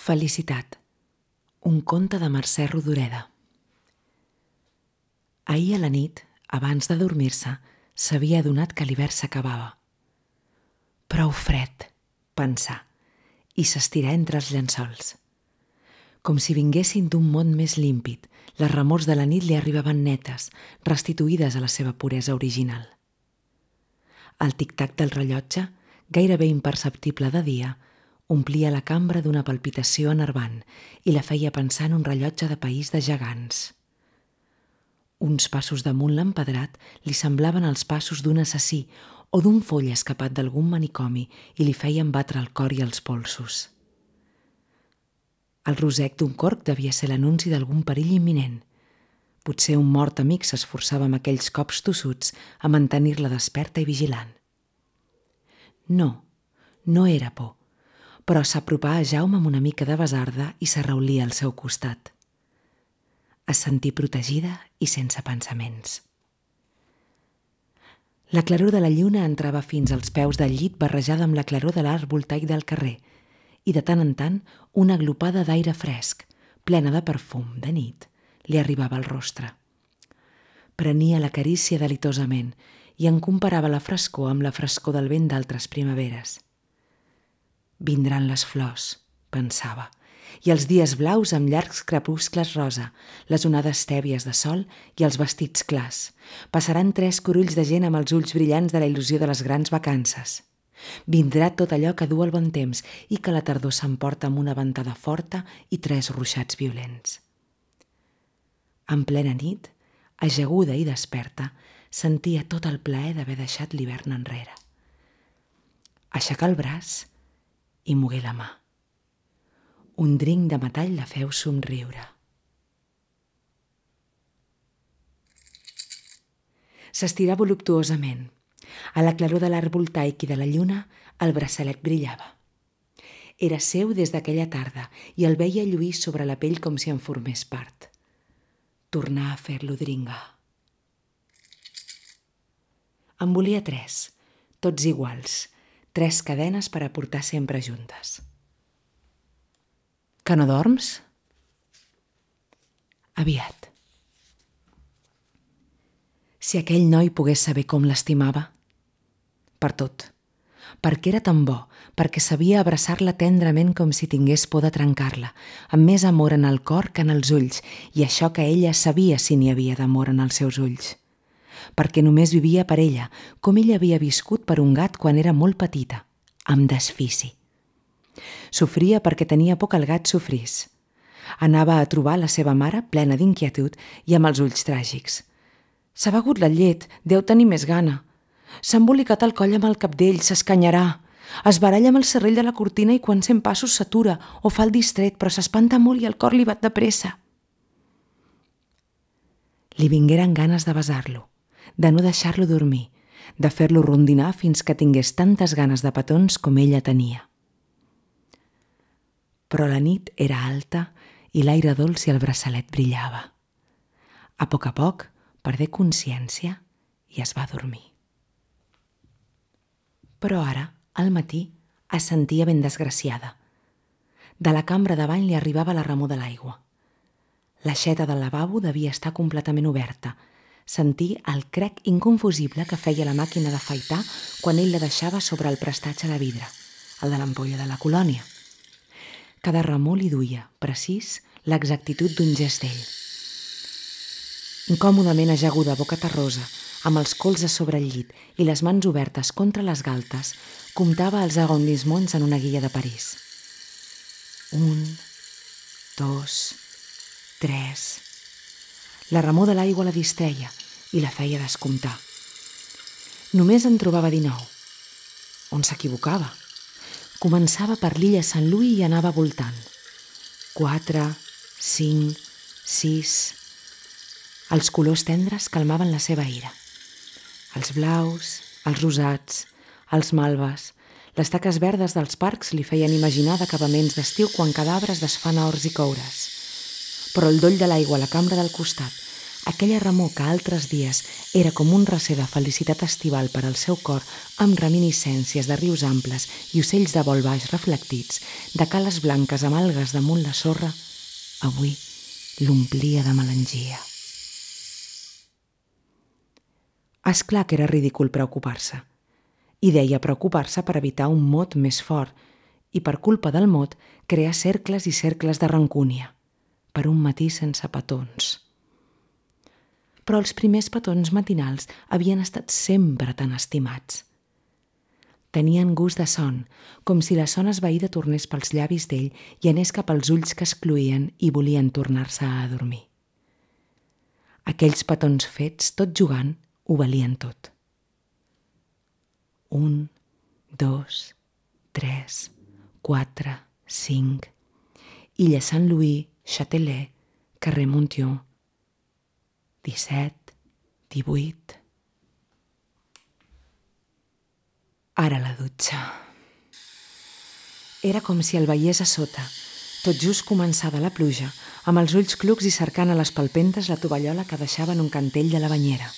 Felicitat. Un conte de Mercè Rodoreda. Ahir a la nit, abans de dormir-se, s'havia adonat que l'hivern s'acabava. Prou fred, pensà, i s'estirà entre els llençols. Com si vinguessin d'un món més límpid, les remors de la nit li arribaven netes, restituïdes a la seva puresa original. El tic-tac del rellotge, gairebé imperceptible de dia, omplia la cambra d'una palpitació enervant i la feia pensar en un rellotge de país de gegants. Uns passos damunt l'empedrat li semblaven els passos d'un assassí o d'un foll escapat d'algun manicomi i li feien batre el cor i els polsos. El rosec d'un corc devia ser l'anunci d'algun perill imminent. Potser un mort amic s'esforçava amb aquells cops tossuts a mantenir-la desperta i vigilant. No, no era por, però s'apropà a Jaume amb una mica de besarda i s'arraulia al seu costat. Es sentí protegida i sense pensaments. La claror de la lluna entrava fins als peus del llit barrejada amb la claror de l'arc voltaic del carrer i de tant en tant una aglopada d'aire fresc, plena de perfum, de nit, li arribava al rostre. Prenia la carícia delitosament i en comparava la frescor amb la frescor del vent d'altres primaveres. Vindran les flors, pensava, i els dies blaus amb llargs crepuscles rosa, les onades tèbies de sol i els vestits clars. Passaran tres corulls de gent amb els ulls brillants de la il·lusió de les grans vacances. Vindrà tot allò que du el bon temps i que la tardor s'emporta amb una ventada forta i tres ruixats violents. En plena nit, ajaguda i desperta, sentia tot el plaer d'haver deixat l'hivern enrere. Aixecar el braç i mogué la mà. Un drinc de metall la feu somriure. S'estirà voluptuosament. A la claror de l'arc voltaic i de la lluna, el braçalet brillava. Era seu des d'aquella tarda i el veia lluir sobre la pell com si en formés part. Tornar a fer-lo dringar. En volia tres, tots iguals, tres cadenes per a portar sempre juntes. Que no dorms? Aviat. Si aquell noi pogués saber com l'estimava. Per tot. Perquè era tan bo, perquè sabia abraçar-la tendrament com si tingués por de trencar-la, amb més amor en el cor que en els ulls, i això que ella sabia si n'hi havia d'amor en els seus ulls. Perquè només vivia per ella, com ella havia viscut per un gat quan era molt petita, amb desfici. Sofria perquè tenia que el gat sofrís. Anava a trobar la seva mare plena d'inquietud i amb els ulls tràgics. S'ha begut la llet, deu tenir més gana. S'ha embolicat el coll amb el capdell, s'escanyarà. Es baralla amb el serrell de la cortina i quan sent passos s'atura o fa el distret, però s'espanta molt i el cor li bat de pressa. Li vingueren ganes de besar-lo, de no deixar-lo dormir, de fer-lo rondinar fins que tingués tantes ganes de petons com ella tenia. Però la nit era alta i l'aire dolç i el braçalet brillava. A poc a poc perdé consciència i es va dormir. Però ara, al matí, es sentia ben desgraciada. De la cambra de bany li arribava la remor de l'aigua. L'aixeta del lavabo devia estar completament oberta. Sentí el crec inconfusible que feia la màquina d'afaitar quan ell la deixava sobre el prestatge de vidre, el de l'ampolla de la colònia. Cada remor li duia, precís, l'exactitud d'un gest d'ell. Incòmodament ajaguda, boca terrosa, amb els colzes sobre el llit i les mans obertes contra les galtes, comptava els arrondissements en una guia de París. Un, dos, tres... La remor de l'aigua la distreia i la feia descomptar. Només en trobava 19. On s'equivocava? Començava per l'illa Sant Louis i anava voltant. 4, 5, 6... Els colors tendres calmaven la seva ira. Els blaus, els rosats, els malves, les taques verdes dels parcs li feien imaginar d'acabaments d'estiu quan cadàvers desfan a horts i coures. Però el doll de l'aigua a la cambra del costat, aquella remor que altres dies era com un recer de felicitat estival per al seu cor amb reminiscències de rius amples i ocells de vol baix reflectits, de cales blanques amb algues damunt la sorra, avui l'omplia de melangia. És clar que era ridícul preocupar-se. I deia preocupar-se per evitar un mot més fort i per culpa del mot crear cercles i cercles de rancúnia per un matí sense petons. Però els primers petons matinals havien estat sempre tan estimats. Tenien gust de son, com si la son esvaïda tornés pels llavis d'ell i anés cap als ulls que excluïen i volien tornar-se a dormir. Aquells petons fets, tot jugant, ho valien tot. Un, dos, tres, quatre, cinc, Illa Sant-Louis, Châtelet, carrer Montion, 17, 18... Ara la dutxa. Era com si el veiés a sota. Tot just començava la pluja, amb els ulls clucs i cercant a les palpentes la tovallola que deixava en un cantell de la banyera.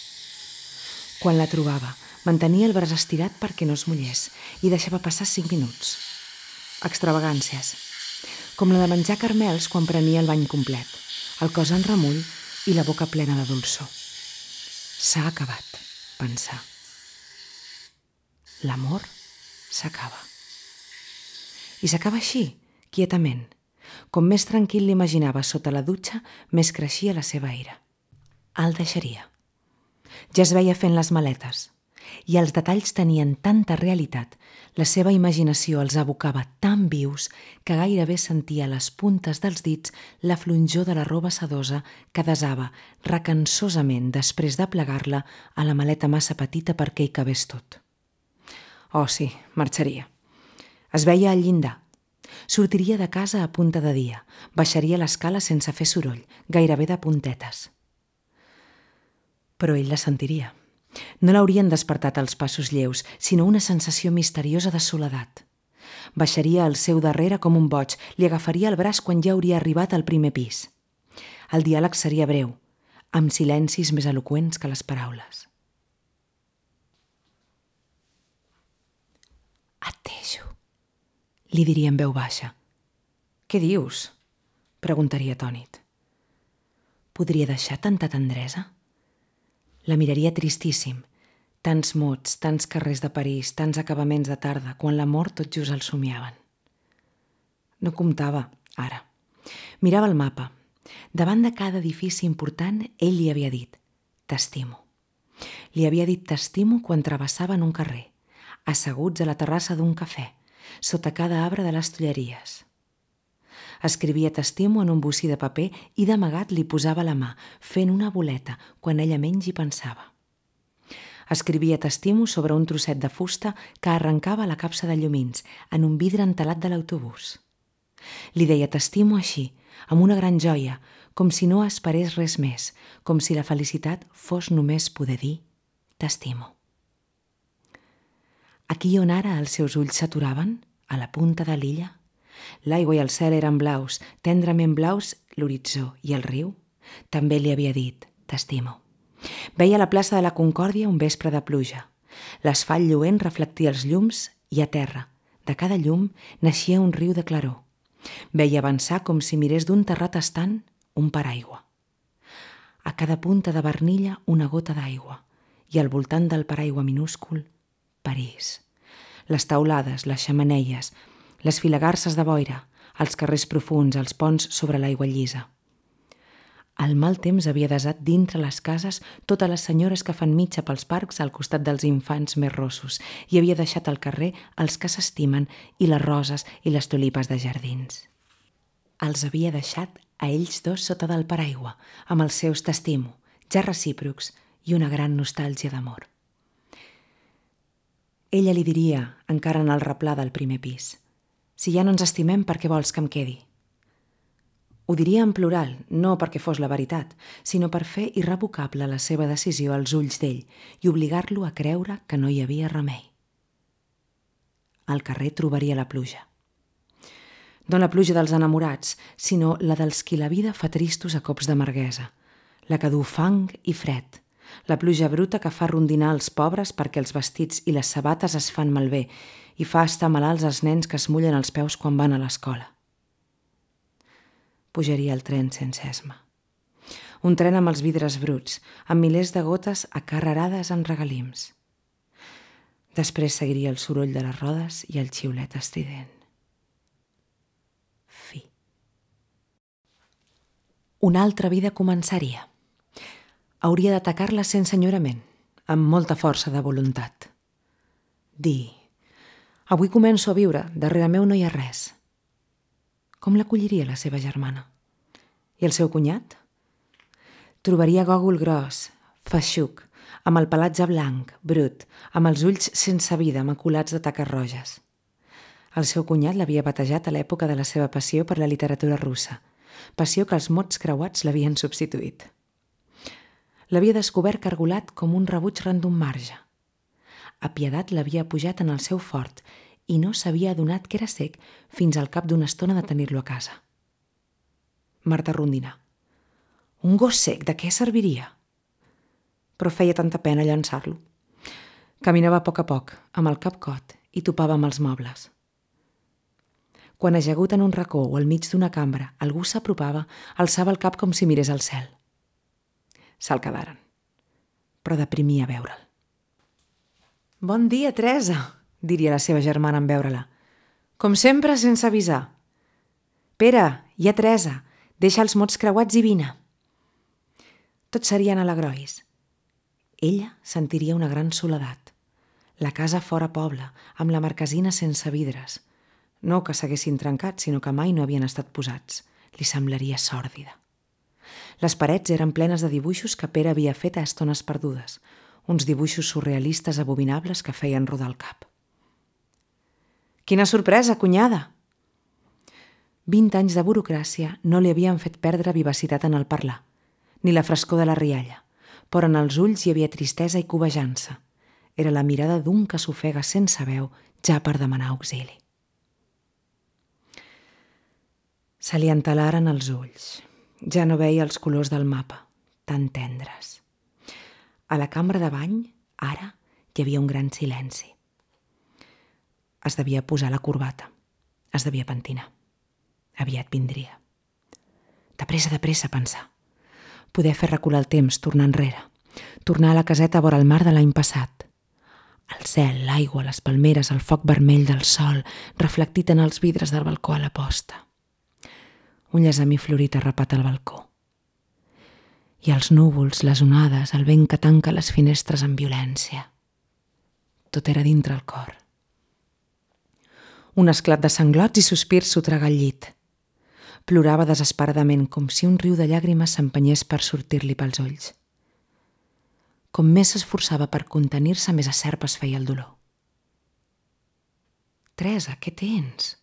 Quan la trobava, mantenia el braç estirat perquè no es mullés i deixava passar cinc minuts. Extravagàncies, com la de menjar carmels quan prenia el bany complet, el cos en remull i la boca plena de dolçor. S'ha acabat, pensar. L'amor s'acaba. I s'acaba així, quietament. Com més tranquil l'imaginava sota la dutxa, més creixia la seva ira. El deixaria. Ja es veia fent les maletes, i els detalls tenien tanta realitat, la seva imaginació els abocava tan vius que gairebé sentia a les puntes dels dits la flonjor de la roba sedosa que desava recansosament després de plegar-la a la maleta massa petita perquè hi cabés tot. Oh, sí, marxaria. Es veia al llindar. Sortiria de casa a punta de dia, baixaria l'escala sense fer soroll, gairebé de puntetes. Però ell la sentiria. No l'haurien despertat els passos lleus, sinó una sensació misteriosa de soledat. Baixaria al seu darrere com un boig, li agafaria el braç quan ja hauria arribat al primer pis. El diàleg seria breu, amb silencis més eloqüents que les paraules. Et deixo, li diria en veu baixa. Què dius? preguntaria atònit. Podria deixar tanta tendresa? La miraria tristíssim. Tants mots, tants carrers de París, tants acabaments de tarda, quan la mort tot just el somiaven. No comptava, ara. Mirava el mapa. Davant de cada edifici important, ell li havia dit «T'estimo». Li havia dit «T'estimo» quan travessaven un carrer, asseguts a la terrassa d'un cafè, sota cada arbre de les Tulleries. Escrivia t'estimo en un bocí de paper i d'amagat li posava la mà, fent una boleta quan ella menys hi pensava. Escrivia t'estimo sobre un trosset de fusta que arrencava la capsa de llumins en un vidre entelat de l'autobús. Li deia t'estimo així, amb una gran joia, com si no esperés res més, com si la felicitat fos només poder dir t'estimo. Aquí on ara els seus ulls s'aturaven, a la punta de l'illa, L'aigua i el cel eren blaus, tendrament blaus l'horitzó i el riu. També li havia dit, t'estimo. Veia la plaça de la Concòrdia un vespre de pluja. L'asfalt lluent reflectia els llums i a terra, de cada llum, naixia un riu de claror. Veia avançar com si mirés d'un terrat estant un paraigua. A cada punta de barnilla una gota d'aigua i al voltant del paraigua minúscul, París. Les taulades, les xamaneies, les filagarses de boira, els carrers profuns, els ponts sobre l'aigua llisa. El mal temps havia desat dintre les cases totes les senyores que fan mitja pels parcs al costat dels infants més rossos i havia deixat al carrer els que s'estimen i les roses i les tulipes de jardins. Els havia deixat a ells dos sota del paraigua, amb els seus t'estimo, ja recíprocs i una gran nostàlgia d'amor. Ella li diria, encara en el replà del primer pis – si ja no ens estimem, per què vols que em quedi? Ho diria en plural, no perquè fos la veritat, sinó per fer irrevocable la seva decisió als ulls d'ell i obligar-lo a creure que no hi havia remei. Al carrer trobaria la pluja. No la pluja dels enamorats, sinó la dels qui la vida fa tristos a cops de marguesa, la que du fang i fred, la pluja bruta que fa rondinar els pobres perquè els vestits i les sabates es fan malbé i fa estar malalts els nens que es mullen els peus quan van a l'escola. Pujaria el tren sense esma. Un tren amb els vidres bruts, amb milers de gotes acarrerades en regalims. Després seguiria el soroll de les rodes i el xiulet estrident. Fi. Una altra vida començaria hauria d'atacar-la sense enyorament, amb molta força de voluntat. Dir, avui començo a viure, darrere meu no hi ha res. Com l'acolliria la seva germana? I el seu cunyat? Trobaria gògol gros, feixuc, amb el pelatge blanc, brut, amb els ulls sense vida, maculats de taques roges. El seu cunyat l'havia batejat a l'època de la seva passió per la literatura russa, passió que els mots creuats l'havien substituït l'havia descobert cargolat com un rebuig random marge. Apiedat l'havia pujat en el seu fort i no s'havia adonat que era sec fins al cap d'una estona de tenir-lo a casa. Marta rondina. Un gos sec, de què serviria? Però feia tanta pena llançar-lo. Caminava a poc a poc, amb el cap cot, i topava amb els mobles. Quan ajagut en un racó o al mig d'una cambra algú s'apropava, alçava el cap com si mirés al cel se'l quedaren. Però deprimia veure'l. Bon dia, Teresa, diria la seva germana en veure-la. Com sempre, sense avisar. Pere, hi ha Teresa, deixa els mots creuats i vine. Tots serien alegrois. Ella sentiria una gran soledat. La casa fora poble, amb la marquesina sense vidres. No que s'haguessin trencat, sinó que mai no havien estat posats. Li semblaria sòrdida. Les parets eren plenes de dibuixos que Pere havia fet a estones perdudes, uns dibuixos surrealistes abominables que feien rodar el cap. Quina sorpresa, cunyada! Vint anys de burocràcia no li havien fet perdre vivacitat en el parlar, ni la frescor de la rialla, però en els ulls hi havia tristesa i covejança. Era la mirada d'un que s'ofega sense veu ja per demanar auxili. Se li entelaren els ulls. Ja no veia els colors del mapa, tan tendres. A la cambra de bany, ara, hi havia un gran silenci. Es devia posar la corbata. Es devia pentinar. Aviat vindria. De pressa, de pressa, pensar. Poder fer recular el temps, tornar enrere. Tornar a la caseta vora el mar de l'any passat. El cel, l'aigua, les palmeres, el foc vermell del sol, reflectit en els vidres del balcó a la posta un llesamí florit arrapat al balcó. I els núvols, les onades, el vent que tanca les finestres amb violència. Tot era dintre el cor. Un esclat de sanglots i sospirs sotraga el llit. Plorava desesperadament, com si un riu de llàgrimes s'empenyés per sortir-li pels ulls. Com més s'esforçava per contenir-se, més acerp es feia el dolor. Teresa, què tens?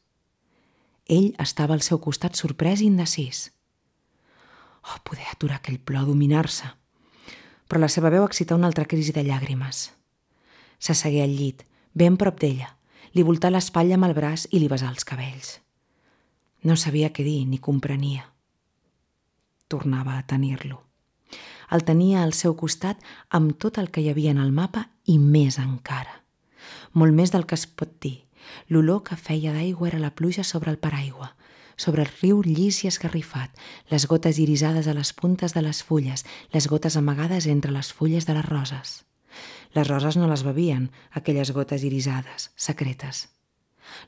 Ell estava al seu costat sorprès i indecís. Oh, poder aturar aquell plor, dominar-se. Però la seva veu excità una altra crisi de llàgrimes. S'assegué al llit, ben prop d'ella, li voltà l'espatlla amb el braç i li besà els cabells. No sabia què dir ni comprenia. Tornava a tenir-lo. El tenia al seu costat amb tot el que hi havia en el mapa i més encara. Molt més del que es pot dir L'olor que feia d'aigua era la pluja sobre el paraigua, sobre el riu llis i esgarrifat, les gotes irisades a les puntes de les fulles, les gotes amagades entre les fulles de les roses. Les roses no les bevien, aquelles gotes irisades, secretes.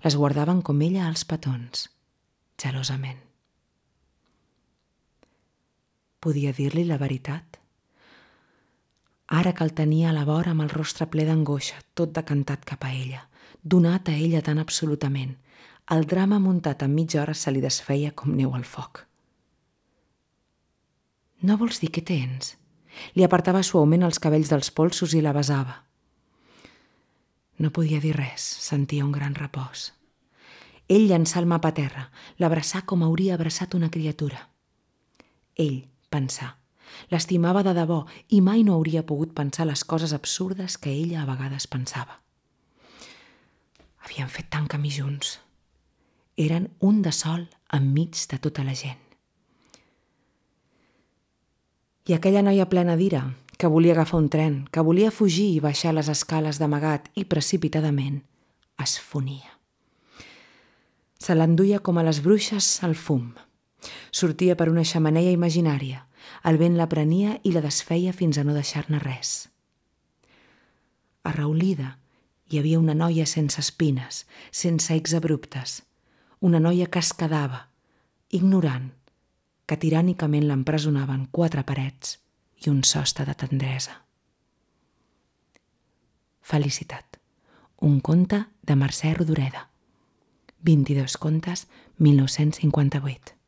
Les guardaven com ella als petons, gelosament. Podia dir-li la veritat? Ara que el tenia a la vora amb el rostre ple d'angoixa, tot decantat cap a ella donat a ella tan absolutament. El drama muntat en mitja hora se li desfeia com neu al foc. No vols dir què tens? Li apartava suaument els cabells dels polsos i la besava. No podia dir res, sentia un gran repòs. Ell llançà el mapa a terra, l'abraçà com hauria abraçat una criatura. Ell pensà, l'estimava de debò i mai no hauria pogut pensar les coses absurdes que ella a vegades pensava. Havien fet tant camí junts. Eren un de sol enmig de tota la gent. I aquella noia plena d'ira, que volia agafar un tren, que volia fugir i baixar les escales d'amagat i precipitadament, es fonia. Se l'enduia com a les bruixes al fum. Sortia per una xamaneia imaginària. El vent la prenia i la desfeia fins a no deixar-ne res. A Raulida hi havia una noia sense espines, sense exabruptes, una noia que es quedava, ignorant, que tirànicament l'empresonaven quatre parets i un sostre de tendresa. Felicitat. Un conte de Mercè Rodoreda. 22 contes, 1958.